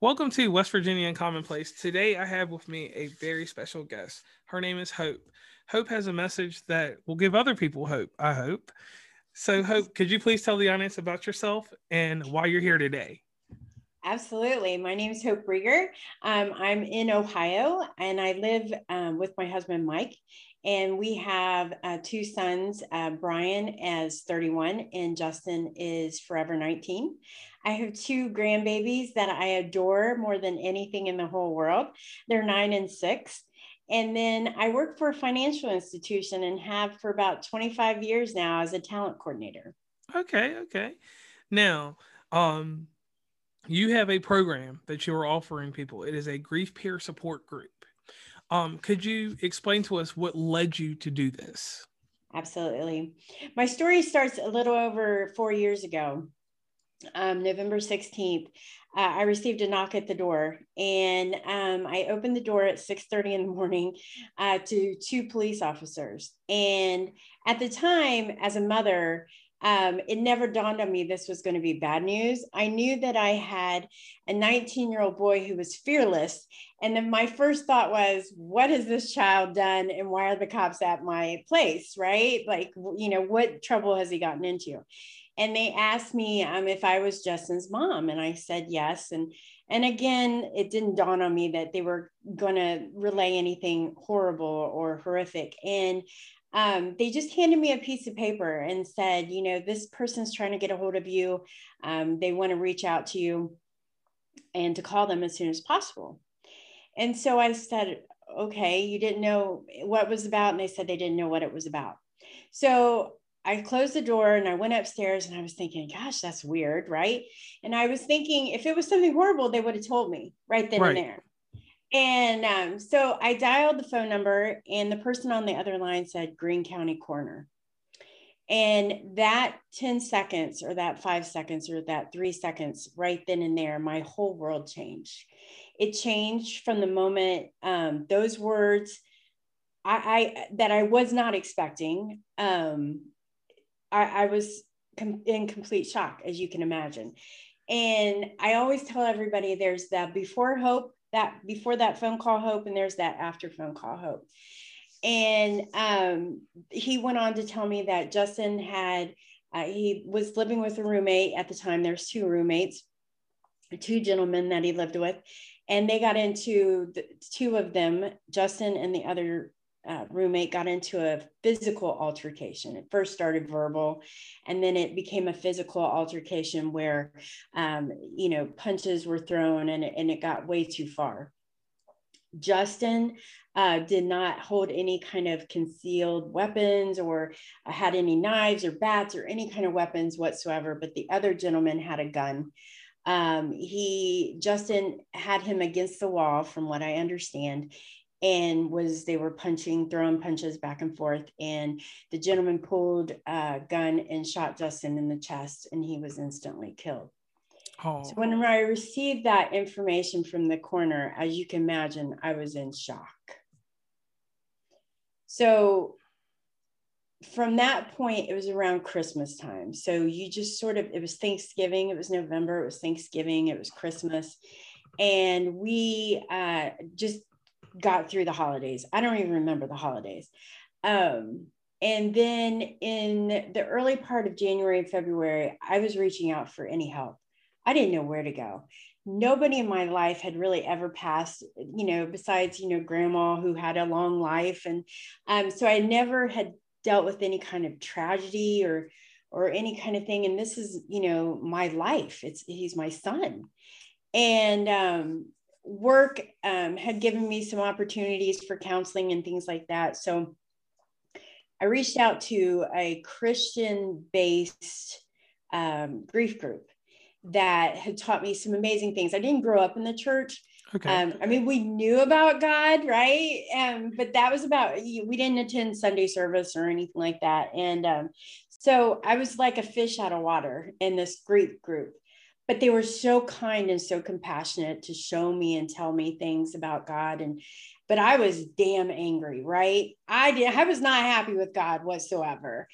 Welcome to West Virginia and Commonplace. Today I have with me a very special guest. Her name is Hope. Hope has a message that will give other people hope, I hope. So, Hope, could you please tell the audience about yourself and why you're here today? Absolutely. My name is Hope Rieger. Um, I'm in Ohio and I live um, with my husband, Mike. And we have uh, two sons. Uh, Brian is 31 and Justin is forever 19. I have two grandbabies that I adore more than anything in the whole world. They're nine and six. And then I work for a financial institution and have for about 25 years now as a talent coordinator. Okay, okay. Now, um, you have a program that you are offering people. It is a grief peer support group. Um, could you explain to us what led you to do this? Absolutely. My story starts a little over four years ago um, November 16th, uh, I received a knock at the door and um, I opened the door at 6.30 in the morning uh, to two police officers. And at the time, as a mother, um, it never dawned on me this was going to be bad news. I knew that I had a 19 year old boy who was fearless. And then my first thought was, what has this child done? And why are the cops at my place? Right? Like, you know, what trouble has he gotten into? and they asked me um, if I was Justin's mom, and I said yes. And and again, it didn't dawn on me that they were going to relay anything horrible or horrific. And um, they just handed me a piece of paper and said, you know, this person's trying to get a hold of you. Um, they want to reach out to you and to call them as soon as possible. And so I said, okay, you didn't know what was about. And they said they didn't know what it was about. So I closed the door and I went upstairs and I was thinking, gosh, that's weird, right? And I was thinking, if it was something horrible, they would have told me right then right. and there. And um, so I dialed the phone number, and the person on the other line said Greene County Coroner. And that 10 seconds, or that five seconds, or that three seconds, right then and there, my whole world changed. It changed from the moment um, those words I, I, that I was not expecting. Um, I, I was com- in complete shock, as you can imagine. And I always tell everybody there's that before hope, that before that phone call hope, and there's that after phone call hope. And um, he went on to tell me that Justin had, uh, he was living with a roommate at the time. There's two roommates, two gentlemen that he lived with. And they got into the two of them, Justin and the other uh, roommate got into a physical altercation. It first started verbal, and then it became a physical altercation where, um, you know, punches were thrown and, and it got way too far. Justin uh, did not hold any kind of concealed weapons or had any knives or bats or any kind of weapons whatsoever, but the other gentleman had a gun. Um, he, Justin had him against the wall, from what I understand, and was they were punching, throwing punches back and forth. And the gentleman pulled a gun and shot Justin in the chest, and he was instantly killed. Oh. So when I received that information from the coroner, as you can imagine, I was in shock. So from that point, it was around Christmas time. So you just sort of, it was Thanksgiving, it was November, it was Thanksgiving, it was Christmas. And we uh, just got through the holidays. I don't even remember the holidays. Um, and then in the early part of January February, I was reaching out for any help. I didn't know where to go. Nobody in my life had really ever passed, you know, besides, you know, grandma who had a long life. And um, so I never had dealt with any kind of tragedy or or any kind of thing. And this is, you know, my life. It's he's my son. And um, work um, had given me some opportunities for counseling and things like that. So I reached out to a Christian based um, grief group that had taught me some amazing things. I didn't grow up in the church. Okay. Um, I mean, we knew about God, right? Um, but that was about, we didn't attend Sunday service or anything like that. And um, so I was like a fish out of water in this grief group but they were so kind and so compassionate to show me and tell me things about God and but I was damn angry, right? I did I was not happy with God whatsoever.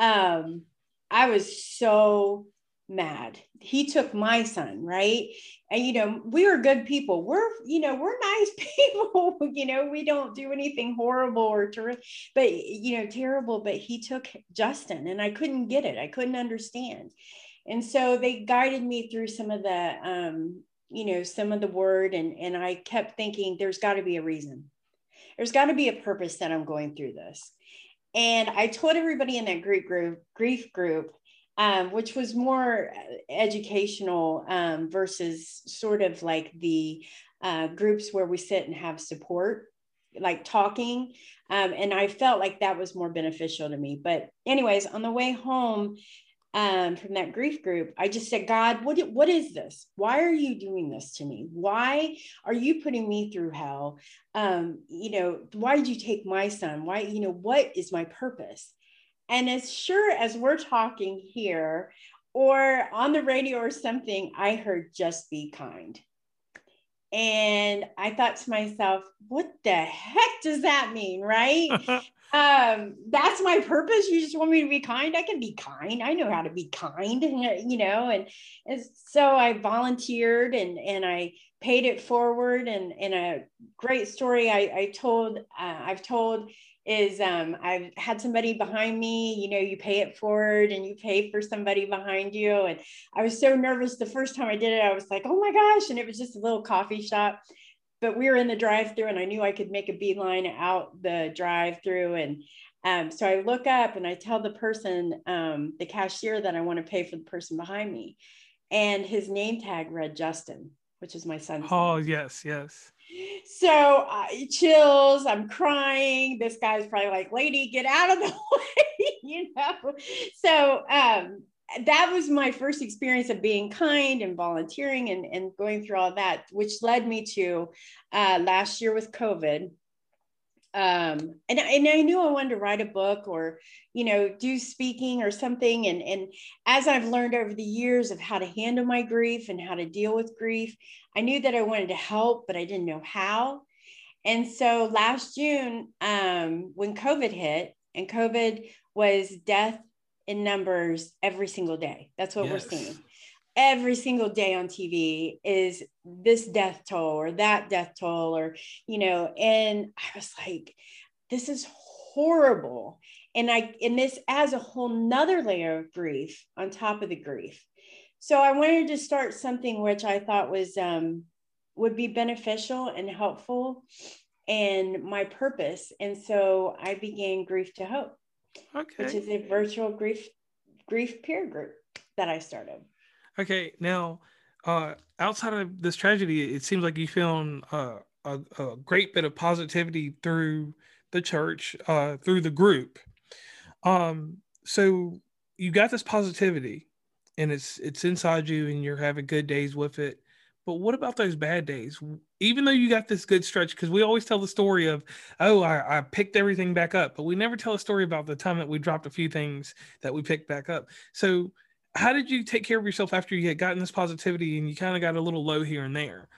Um I was so mad. He took my son, right? And you know, we are good people. We're, you know, we're nice people. you know, we don't do anything horrible or ter- but you know, terrible. But he took Justin, and I couldn't get it. I couldn't understand. And so they guided me through some of the, um, you know, some of the word, and and I kept thinking, there's got to be a reason. There's got to be a purpose that I'm going through this. And I told everybody in that group group grief group um, which was more educational um, versus sort of like the uh, groups where we sit and have support, like talking. Um, and I felt like that was more beneficial to me. But, anyways, on the way home, um, from that grief group, I just said, God, what, what is this? Why are you doing this to me? Why are you putting me through hell? Um, you know, why did you take my son? Why, you know, what is my purpose? And as sure as we're talking here or on the radio or something, I heard just be kind. And I thought to myself, what the heck does that mean? Right. um, that's my purpose. You just want me to be kind. I can be kind. I know how to be kind, you know, and, and so I volunteered and, and I paid it forward and, and a great story I, I told, uh, I've told is um, I've had somebody behind me, you know, you pay it forward and you pay for somebody behind you. And I was so nervous the first time I did it. I was like, oh my gosh. And it was just a little coffee shop. But we were in the drive through and I knew I could make a beeline out the drive through. And um, so I look up and I tell the person, um, the cashier, that I want to pay for the person behind me. And his name tag read Justin, which is my son's. Oh, name. yes, yes so uh, chills i'm crying. This guy's probably like lady get out of the way you know? So um, that was my first experience of being kind and volunteering and, and going through all that which led me to uh, last year with covid um, and, and I knew I wanted to write a book or, you know, do speaking or something. And, and as I've learned over the years of how to handle my grief and how to deal with grief, I knew that I wanted to help, but I didn't know how. And so last June, um, when COVID hit, and COVID was death in numbers every single day. That's what yes. we're seeing every single day on TV is this death toll or that death toll or you know and I was like this is horrible. And I and this adds a whole nother layer of grief on top of the grief. So I wanted to start something which I thought was um would be beneficial and helpful and my purpose. And so I began grief to hope okay. which is a virtual grief grief peer group that I started Okay, now uh, outside of this tragedy, it seems like you found uh, a, a, great bit of positivity through the church, uh, through the group. Um, so you got this positivity, and it's it's inside you, and you're having good days with it. But what about those bad days? Even though you got this good stretch, because we always tell the story of, oh, I, I, picked everything back up, but we never tell a story about the time that we dropped a few things that we picked back up. So how did you take care of yourself after you had gotten this positivity and you kind of got a little low here and there?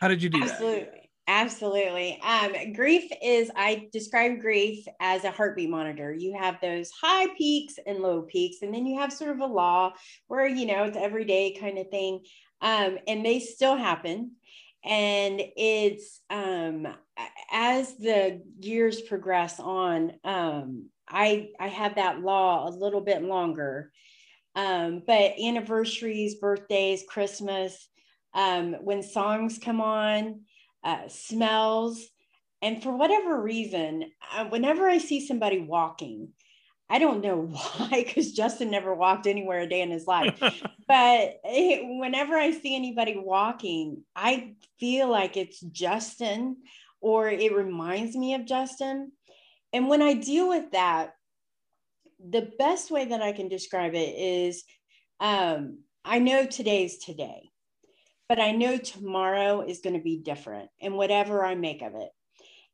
How did you do Absolutely. that? Absolutely. Um, grief is, I describe grief as a heartbeat monitor. You have those high peaks and low peaks, and then you have sort of a law where, you know, it's everyday kind of thing. Um, and they still happen. And it's um, as the years progress on, um, I, I have that law a little bit longer um, but anniversaries, birthdays, Christmas, um, when songs come on, uh, smells, and for whatever reason, uh, whenever I see somebody walking, I don't know why, because Justin never walked anywhere a day in his life. but it, whenever I see anybody walking, I feel like it's Justin or it reminds me of Justin. And when I deal with that, the best way that I can describe it is um, I know today's today, but I know tomorrow is going to be different and whatever I make of it.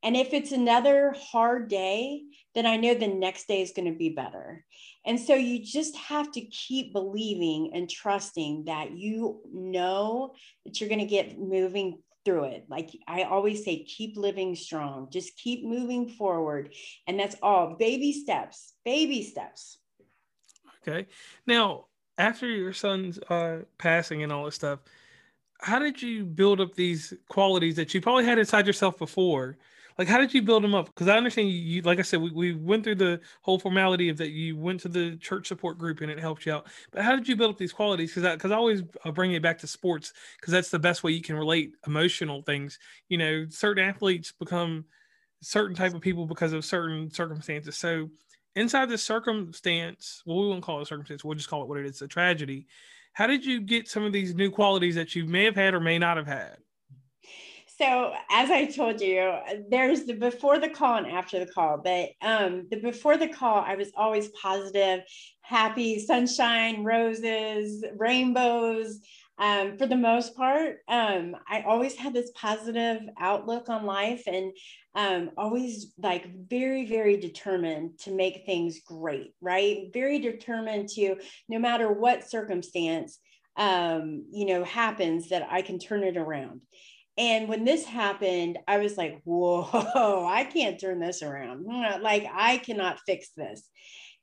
And if it's another hard day, then I know the next day is going to be better. And so you just have to keep believing and trusting that you know that you're going to get moving through it. Like I always say, keep living strong, just keep moving forward. And that's all baby steps, baby steps. Okay. Now, after your son's uh, passing and all this stuff, how did you build up these qualities that you probably had inside yourself before? Like, how did you build them up? Because I understand you, you, like I said, we, we went through the whole formality of that you went to the church support group and it helped you out. But how did you build up these qualities? Because I, because I, always bring it back to sports because that's the best way you can relate emotional things. You know, certain athletes become certain type of people because of certain circumstances. So inside this circumstance, well, we won't call it a circumstance. We'll just call it what it is, a tragedy. How did you get some of these new qualities that you may have had or may not have had? So as I told you, there's the before the call and after the call. But um, the before the call, I was always positive, happy, sunshine, roses, rainbows um, for the most part, um, I always had this positive outlook on life and um, always like very, very determined to make things great, right? Very determined to, no matter what circumstance, um, you know, happens, that I can turn it around. And when this happened, I was like, whoa, I can't turn this around. Hmm, uh, like, I cannot fix this.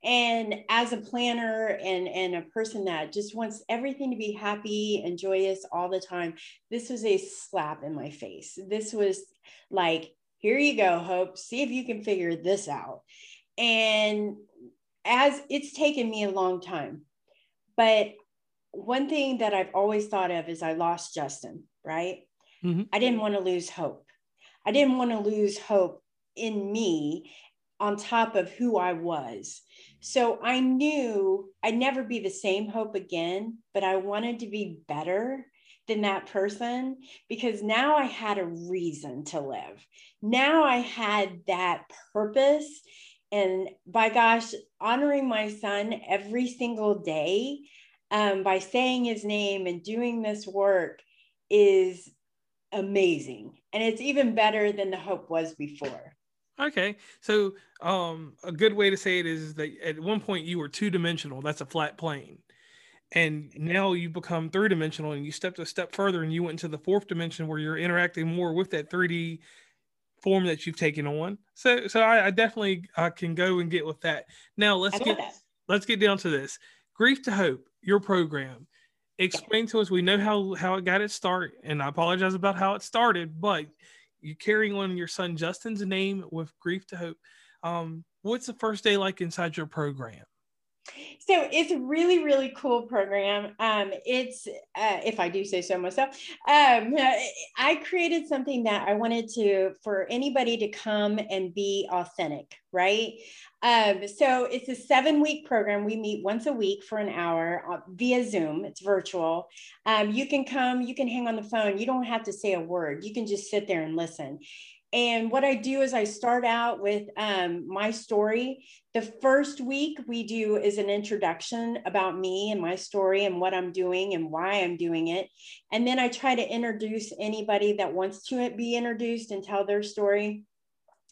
And as a planner and and a person that just wants everything to be happy and joyous all the time this was a slap in my face. This was like here you go hope. See if you can figure this out. And as it's taken me a long time. But one thing that i've always thought of is i lost justin right mm-hmm. i didn't want to lose hope i didn't want to lose hope in me on top of who i was so I knew I'd never be the same hope again, but I wanted to be better than that person because now I had a reason to live. Now I had that purpose. And by gosh, honoring my son every single day um, by saying his name and doing this work is amazing. And it's even better than the hope was before. Okay, so um, a good way to say it is that at one point you were two dimensional. That's a flat plane, and now you become three dimensional, and you stepped a step further, and you went into the fourth dimension where you're interacting more with that 3D form that you've taken on. So, so I, I definitely I can go and get with that. Now let's get that. let's get down to this. Grief to Hope, your program. Explain to us. We know how how it got its start, and I apologize about how it started, but you're carrying on your son Justin's name with Grief to Hope. Um, what's the first day like inside your program? So it's a really, really cool program. Um, it's, uh, if I do say so myself, um, I created something that I wanted to, for anybody to come and be authentic, right? Um, so it's a seven week program. We meet once a week for an hour uh, via Zoom. It's virtual. Um, you can come, you can hang on the phone. You don't have to say a word. You can just sit there and listen. And what I do is I start out with um, my story. The first week we do is an introduction about me and my story and what I'm doing and why I'm doing it. And then I try to introduce anybody that wants to be introduced and tell their story.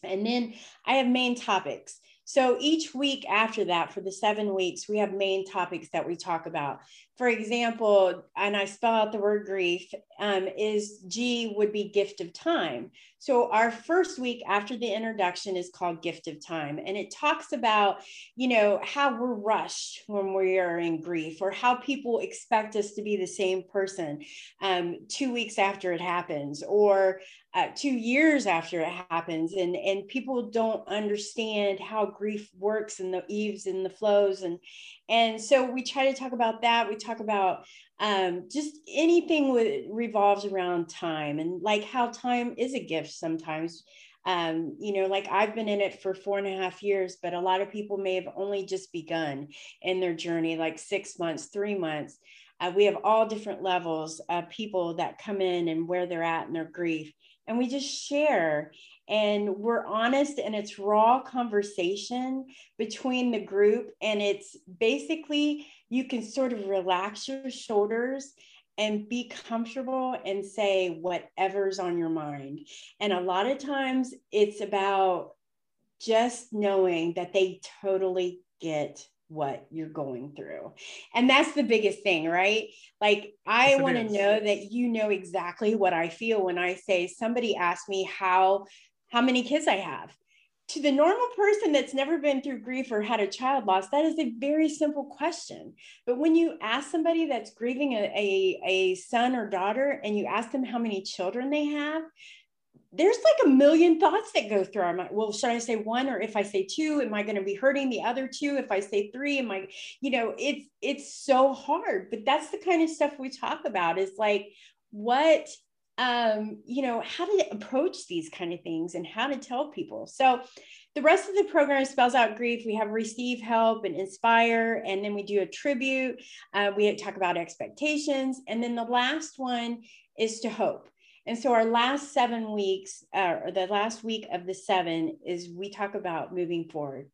And then I have main topics. So each week after that, for the seven weeks, we have main topics that we talk about. For example, and I spell out the word grief, um, is G would be gift of time. So our first week after the introduction is called gift of time. And it talks about, you know, how we're rushed when we are in grief or how people expect us to be the same person um, two weeks after it happens or uh, two years after it happens. And, and people don't understand how grief works and the eaves and the flows. And, and so we try to talk about that. We talk about um, just anything with, revolves around time and like how time is a gift sometimes. Um, you know, like I've been in it for four and a half years, but a lot of people may have only just begun in their journey, like six months, three months. Uh, we have all different levels of people that come in and where they're at in their grief. And we just share. And we're honest and it's raw conversation between the group and it's basically you can sort of relax your shoulders and be comfortable and say whatever's on your mind. And a lot of times it's about just knowing that they totally get what you're going through. And that's the biggest thing, right? Like, I want to know that you know exactly what I feel when I say somebody asked me how how many kids I have. to the normal person that's never been through grief or had a child loss, that is a very simple question. But when you ask somebody that's grieving a, a, a son or daughter and you ask them how many children they have, there's like a million thoughts that go through our mind. Well, should I say one, or if I say two, am I going to be hurting the other two? If I say three, am I, you know, it's it's so hard. But that's the kind of stuff we talk about. Is like what, um, you know, how to approach these kind of things and how to tell people. So, the rest of the program spells out grief. We have receive help and inspire, and then we do a tribute. Uh, we talk about expectations, and then the last one is to hope. And so our last seven weeks, uh, or the last week of the seven, is we talk about moving forward.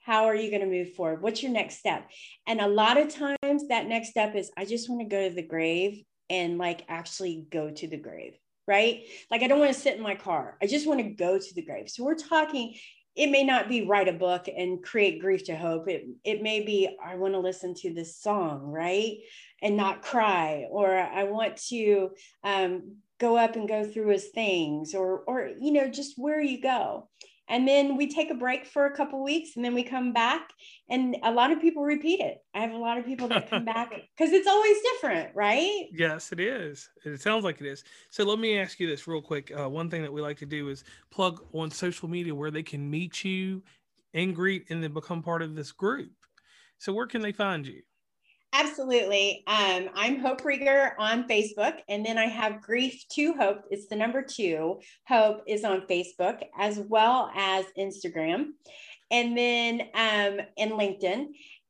How are you going to move forward? What's your next step? And a lot of times that next step is I just want to go to the grave and like actually go to the grave, right? Like I don't want to sit in my car. I just want to go to the grave. So we're talking it may not be write a book and create grief to hope. It, it may be, I want to listen to this song, right? And not cry, or I want to um, go up and go through his things or or you know just where you go. And then we take a break for a couple weeks and then we come back and a lot of people repeat it. I have a lot of people that come back because it's always different right? Yes it is. It sounds like it is. So let me ask you this real quick. Uh, one thing that we like to do is plug on social media where they can meet you and greet and then become part of this group. So where can they find you Absolutely. Um, I'm Hope Rieger on Facebook, and then I have Grief to Hope. It's the number two. Hope is on Facebook as well as Instagram, and then um, and LinkedIn.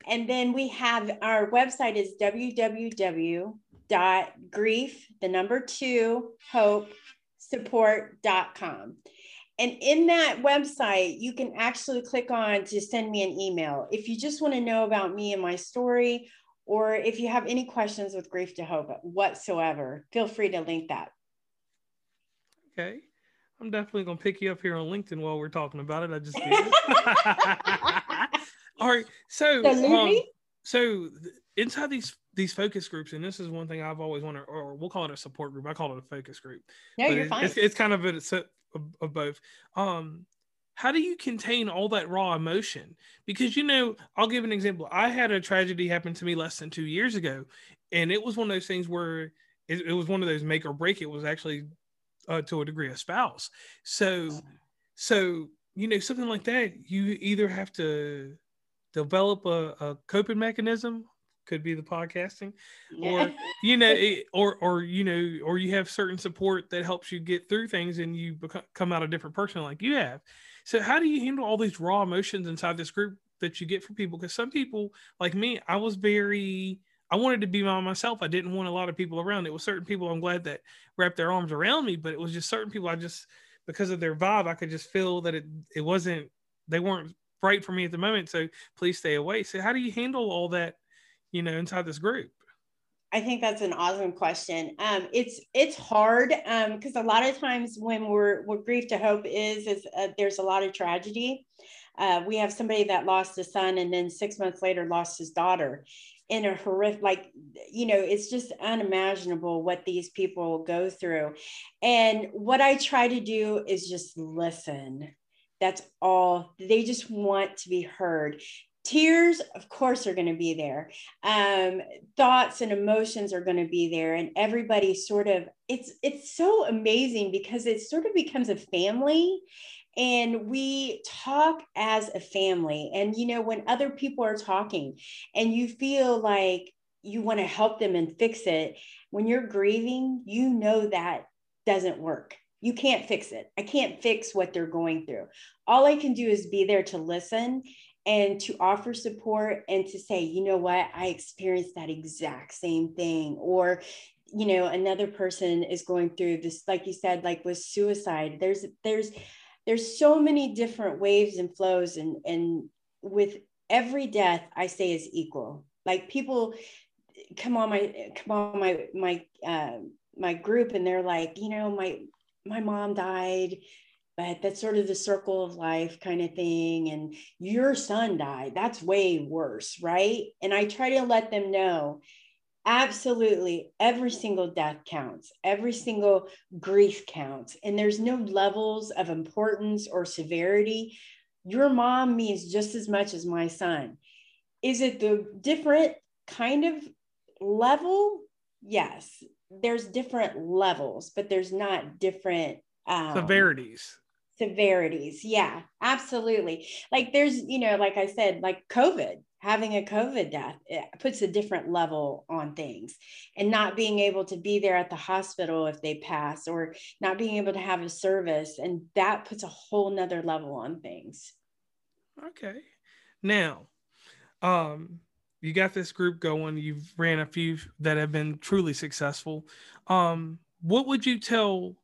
And then we have our website is www.grief, the number two, hope support.com. And in that website, you can actually click on to send me an email. If you just want to know about me and my story, or if you have any questions with Grief to Hope whatsoever, feel free to link that. Okay. I'm definitely going to pick you up here on LinkedIn while we're talking about it. I just did. All right. So, um, so inside these these focus groups, and this is one thing I've always wanted, or we'll call it a support group. I call it a focus group. No, but you're it, fine. It's, it's, kind of a set of, of both. Um, how do you contain all that raw emotion? Because, you know, I'll give an example. I had a tragedy happen to me less than two years ago, and it was one of those things where it, it was one of those make or break. It was actually uh, to a degree a spouse. So, so, you know, something like that, you either have to develop a, a coping mechanism could be the podcasting or you know it, or or you know or you have certain support that helps you get through things and you become come out a different person like you have so how do you handle all these raw emotions inside this group that you get from people? Because some people, like me, I was very I wanted to be by myself. I didn't want a lot of people around. It was certain people I'm glad that wrapped their arms around me, but it was just certain people I just because of their vibe, I could just feel that it it wasn't they weren't right for me at the moment. So please stay away. So how do you handle all that, you know, inside this group? I think that's an awesome question. Um, it's it's hard because um, a lot of times when we're what grief to hope is is uh, there's a lot of tragedy. Uh, we have somebody that lost a son and then six months later lost his daughter in a horrific like you know it's just unimaginable what these people go through and what i try to do is just listen that's all they just want to be heard tears of course are going to be there um, thoughts and emotions are going to be there and everybody sort of it's it's so amazing because it sort of becomes a family and we talk as a family and you know when other people are talking and you feel like you want to help them and fix it when you're grieving you know that doesn't work you can't fix it. I can't fix what they're going through. All I can do is be there to listen and to offer support and to say, you know what, I experienced that exact same thing. Or, you know, another person is going through this, like you said, like with suicide. There's, there's, there's so many different waves and flows, and and with every death, I say is equal. Like people come on my come on my my uh, my group, and they're like, you know, my my mom died but that's sort of the circle of life kind of thing. And your son died. That's way worse, right? And I try to let them know absolutely every single death counts, every single grief counts. And there's no levels of importance or severity. your mom means just as much as my son. Is it the different kind of level? Yes, there's different levels, but there's not different um, severities. Severities. Yeah, absolutely. Like there's, you know, like I said, like COVID, having a COVID death puts a different level on things and not being able to be there at the hospital if they pass or not being able to have a service. And that puts a whole nother level on things. Okay. Now, um, you got this group going. You've ran a few that have been truly successful. Um, what would you tell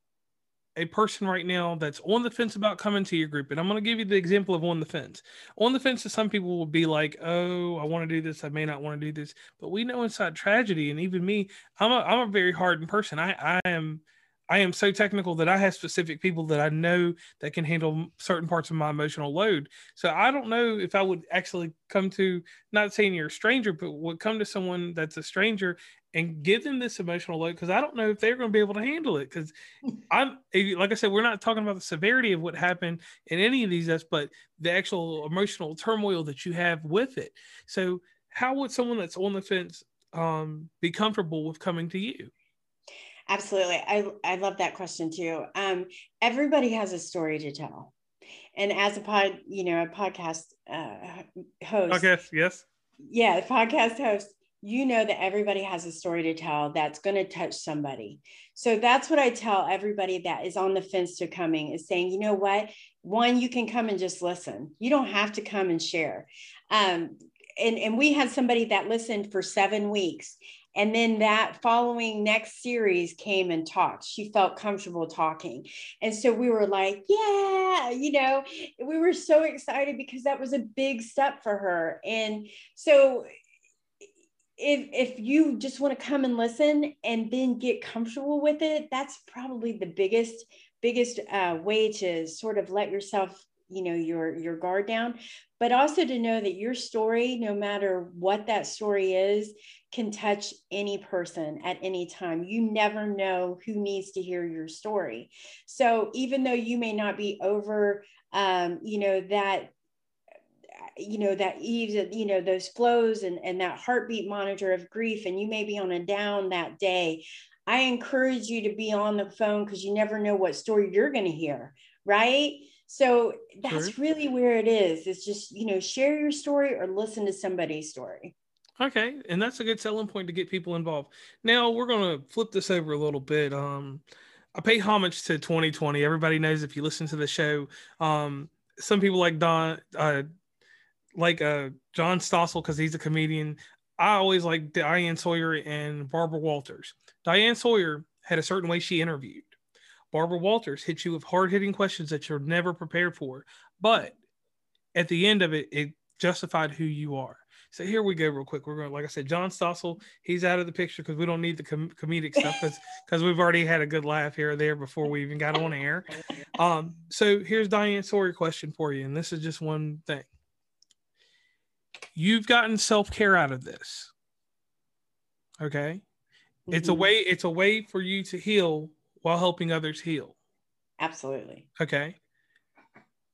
a person right now that's on the fence about coming to your group? And I'm going to give you the example of on the fence. On the fence, some people will be like, "Oh, I want to do this. I may not want to do this." But we know inside tragedy, and even me, I'm a I'm a very hardened person. I I am I am so technical that I have specific people that I know that can handle certain parts of my emotional load. So I don't know if I would actually come to not saying you're a stranger, but would come to someone that's a stranger and give them this emotional load because I don't know if they're going to be able to handle it. Because I'm like I said, we're not talking about the severity of what happened in any of these, but the actual emotional turmoil that you have with it. So how would someone that's on the fence um, be comfortable with coming to you? Absolutely. I, I love that question too. Um, everybody has a story to tell. And as a pod, you know, a podcast uh, host. Podcast, yes. Yeah, podcast host, you know that everybody has a story to tell that's going to touch somebody. So that's what I tell everybody that is on the fence to coming is saying, you know what? One, you can come and just listen. You don't have to come and share. Um, and, and we had somebody that listened for seven weeks and then that following next series came and talked. She felt comfortable talking. And so we were like, yeah, you know, we were so excited because that was a big step for her. And so if if you just want to come and listen and then get comfortable with it, that's probably the biggest biggest uh, way to sort of let yourself you know your your guard down but also to know that your story no matter what that story is can touch any person at any time. You never know who needs to hear your story. So even though you may not be over, um, you know, that you know that eves you know those flows and, and that heartbeat monitor of grief and you may be on a down that day i encourage you to be on the phone because you never know what story you're going to hear right so that's really where it is it's just you know share your story or listen to somebody's story Okay, and that's a good selling point to get people involved. Now we're gonna flip this over a little bit. Um, I pay homage to 2020. Everybody knows if you listen to the show, um, some people like Don, uh, like uh, John Stossel because he's a comedian. I always like Diane Sawyer and Barbara Walters. Diane Sawyer had a certain way she interviewed. Barbara Walters hit you with hard hitting questions that you're never prepared for, but at the end of it, it justified who you are. So here we go, real quick. We're going, like I said, John Stossel, he's out of the picture because we don't need the com- comedic stuff because because we've already had a good laugh here or there before we even got on air. Um, so here's Diane Sawyer question for you, and this is just one thing. You've gotten self care out of this. Okay, mm-hmm. it's a mm-hmm. way. It's a way for you to heal while helping others heal. Absolutely. Okay.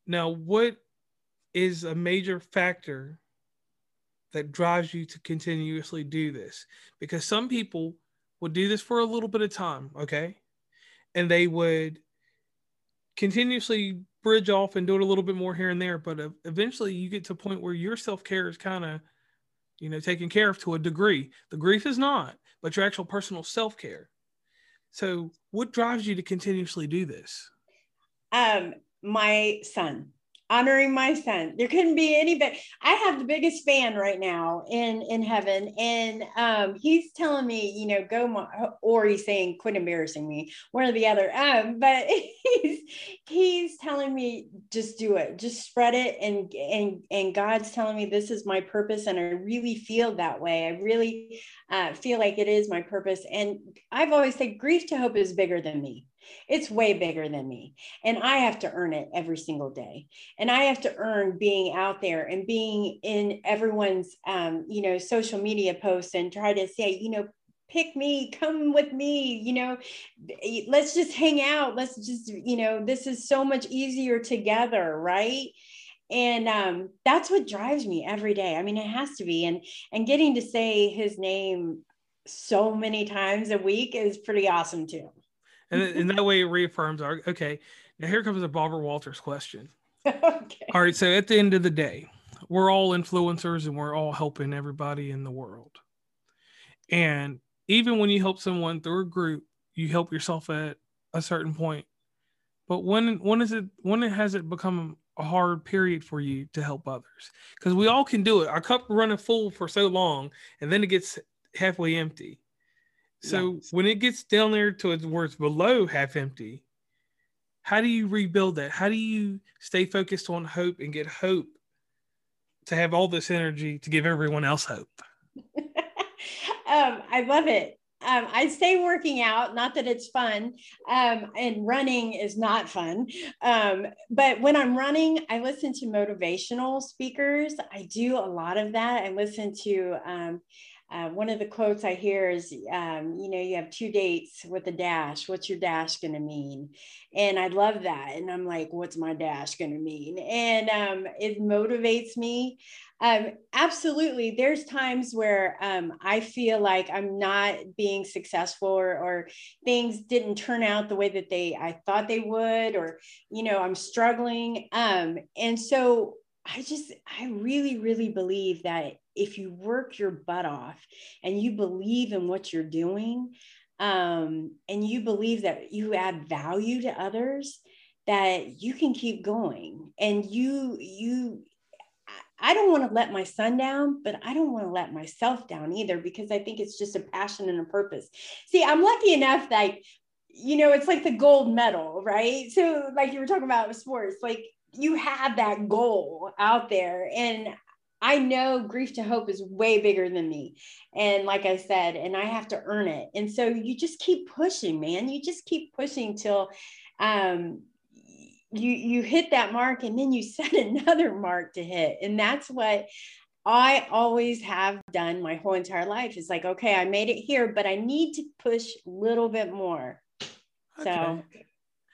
Now, what is a major factor that drives you to continuously do this because some people would do this for a little bit of time okay and they would continuously bridge off and do it a little bit more here and there but eventually you get to a point where your self-care is kind of you know taken care of to a degree the grief is not but your actual personal self-care so what drives you to continuously do this? Um my son honoring my son. There couldn't be any better. I have the biggest fan right now in in heaven, and um, he's telling me, you know, go, or he's saying, quit embarrassing me, one or the other. Um, but he's he's telling me, just do it, just spread it, and and and God's telling me this is my purpose, and I really feel that way. I really uh, feel like it is my purpose, and I've always said, grief to hope is bigger than me. It's way bigger than me. And I have to earn it every single day. And I have to earn being out there and being in everyone's, um, you know, social media posts and try to say, you know, pick me, come with me, you know, let's just hang out. Let's just, you know, this is so much easier together, right? and um, that's what drives me every day. I mean, it has to be, and and getting to say his name so many times a week is pretty awesome too. And in that way, it reaffirms our okay. Now here comes a Barbara Walters question. okay. All right. So at the end of the day, we're all influencers and we're all helping everybody in the world. And even when you help someone through a group, you help yourself at a certain point. But when when is it when it has it become a hard period for you to help others? Because we all can do it. Our cup running full for so long, and then it gets halfway empty. So yes. when it gets down there to where it's below half empty, how do you rebuild that? How do you stay focused on hope and get hope to have all this energy to give everyone else hope? um, I love it. Um, I stay working out, not that it's fun, um, and running is not fun. Um, but when I'm running, I listen to motivational speakers. I do a lot of that. I listen to um, uh, one of the quotes I hear is, um, you know, you have two dates with a dash. What's your dash going to mean? And I love that. And I'm like, what's my dash going to mean? And um, it motivates me. Um, absolutely. There's times where um, I feel like I'm not being successful or, or things didn't turn out the way that they I thought they would, or, you know, I'm struggling. Um, and so I just, I really, really believe that if you work your butt off and you believe in what you're doing, um, and you believe that you add value to others, that you can keep going. And you, you, I don't want to let my son down, but I don't want to let myself down either because I think it's just a passion and a purpose. See, I'm lucky enough that, you know, it's like the gold medal, right? So, like you were talking about sports, like you have that goal out there and I know grief to hope is way bigger than me. And like I said, and I have to earn it. And so you just keep pushing, man. You just keep pushing till um, you you hit that mark and then you set another mark to hit. And that's what I always have done my whole entire life. It's like, okay, I made it here, but I need to push a little bit more. Okay. So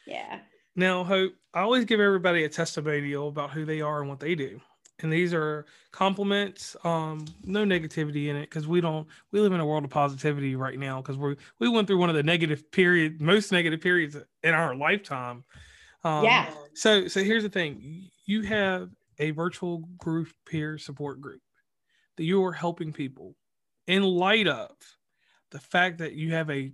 yeah. Now, Hope, I always give everybody a testimonial about who they are and what they do. And these are compliments, um, no negativity in it because we don't we live in a world of positivity right now because we we went through one of the negative period, most negative periods in our lifetime. Um, yeah. So so here's the thing: you have a virtual group peer support group that you are helping people in light of the fact that you have a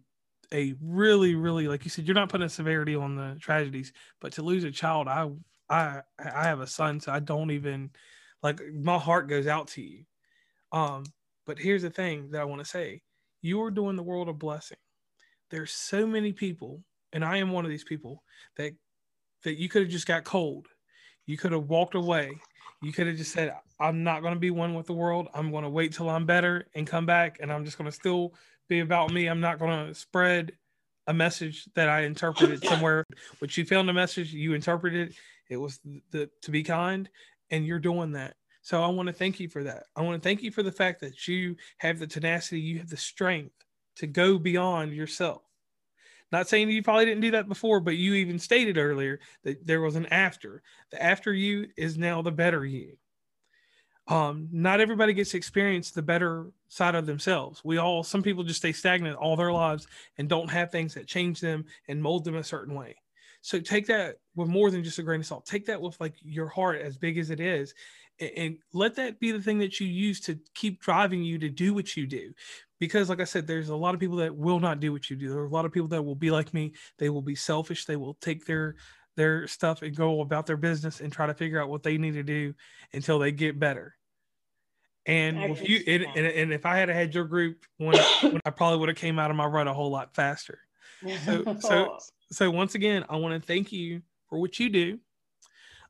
a really, really like you said, you're not putting a severity on the tragedies, but to lose a child, I I I have a son, so I don't even like my heart goes out to you. Um, but here's the thing that I want to say: you are doing the world a blessing. There's so many people, and I am one of these people that that you could have just got cold. You could have walked away. You could have just said, I'm not going to be one with the world. I'm going to wait till I'm better and come back. And I'm just going to still be about me. I'm not going to spread a message that I interpreted somewhere. Which you found a message, you interpreted it was the to be kind, and you're doing that. So I want to thank you for that. I want to thank you for the fact that you have the tenacity, you have the strength to go beyond yourself. Not saying you probably didn't do that before, but you even stated earlier that there was an after. The after you is now the better you um, not everybody gets to experience the better side of themselves. We all, some people just stay stagnant all their lives and don't have things that change them and mold them a certain way. So take that with more than just a grain of salt. Take that with like your heart, as big as it is, and, let that be the thing that you use to keep driving you to do what you do. Because, like I said, there's a lot of people that will not do what you do. There are a lot of people that will be like me. They will be selfish. They will take their their stuff and go about their business and try to figure out what they need to do until they get better. And if you and, and, and, if I had had your group when, when I probably would have came out of my rut a whole lot faster. So so oh. So once again, I want to thank you for what you do.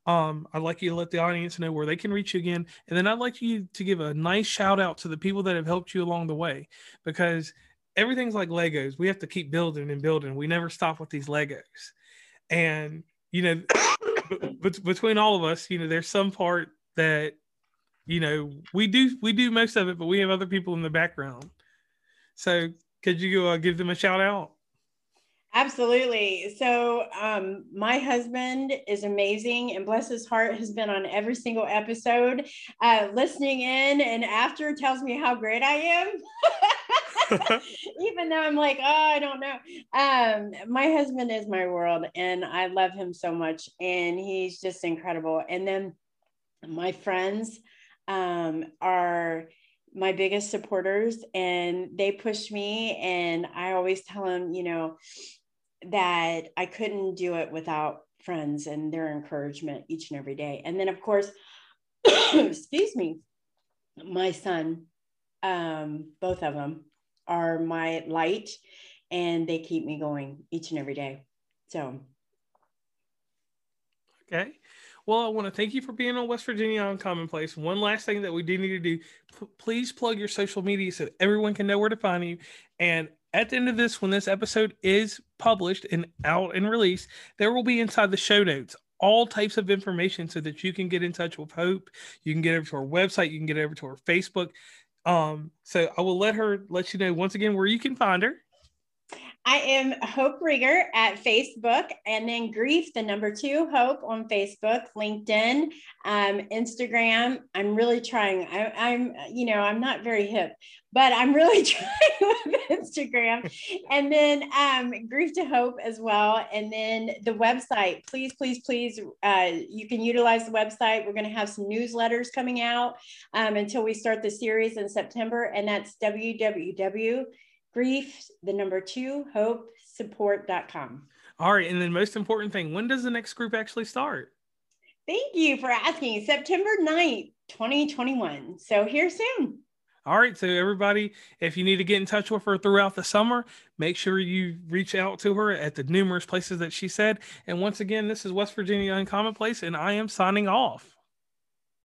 Um, I'd like you to let the audience know where they can reach you again, and then I'd like you to give a nice shout out to the people that have helped you along the way, because everything's like Legos. We have to keep building and building. We never stop with these Legos, and you know, between all of us, you know, there's some part that you know we do we do most of it, but we have other people in the background. So could you uh, give them a shout out? Absolutely. So, um, my husband is amazing, and bless his heart, has been on every single episode, uh, listening in, and after tells me how great I am. Even though I'm like, oh, I don't know. Um, my husband is my world, and I love him so much, and he's just incredible. And then my friends um, are my biggest supporters and they push me and i always tell them you know that I couldn't do it without friends and their encouragement each and every day. And then, of course, excuse me, my son, um, both of them are my light and they keep me going each and every day. So, okay. Well, I want to thank you for being on West Virginia Uncommonplace. One last thing that we do need to do p- please plug your social media so everyone can know where to find you. And at the end of this, when this episode is published and out and released, there will be inside the show notes all types of information so that you can get in touch with Hope. You can get over to our website, you can get over to our Facebook. Um, so I will let her let you know once again where you can find her. I am Hope Rieger at Facebook, and then Grief, the number two Hope on Facebook, LinkedIn, um, Instagram. I'm really trying. I, am you know, I'm not very hip, but I'm really trying with Instagram. And then um, Grief to Hope as well. And then the website. Please, please, please, uh, you can utilize the website. We're going to have some newsletters coming out um, until we start the series in September, and that's www grief, the number two, hope support.com. All right. And then most important thing, when does the next group actually start? Thank you for asking. September 9th, 2021. So here soon. All right. So, everybody, if you need to get in touch with her throughout the summer, make sure you reach out to her at the numerous places that she said. And once again, this is West Virginia Uncommonplace, and I am signing off.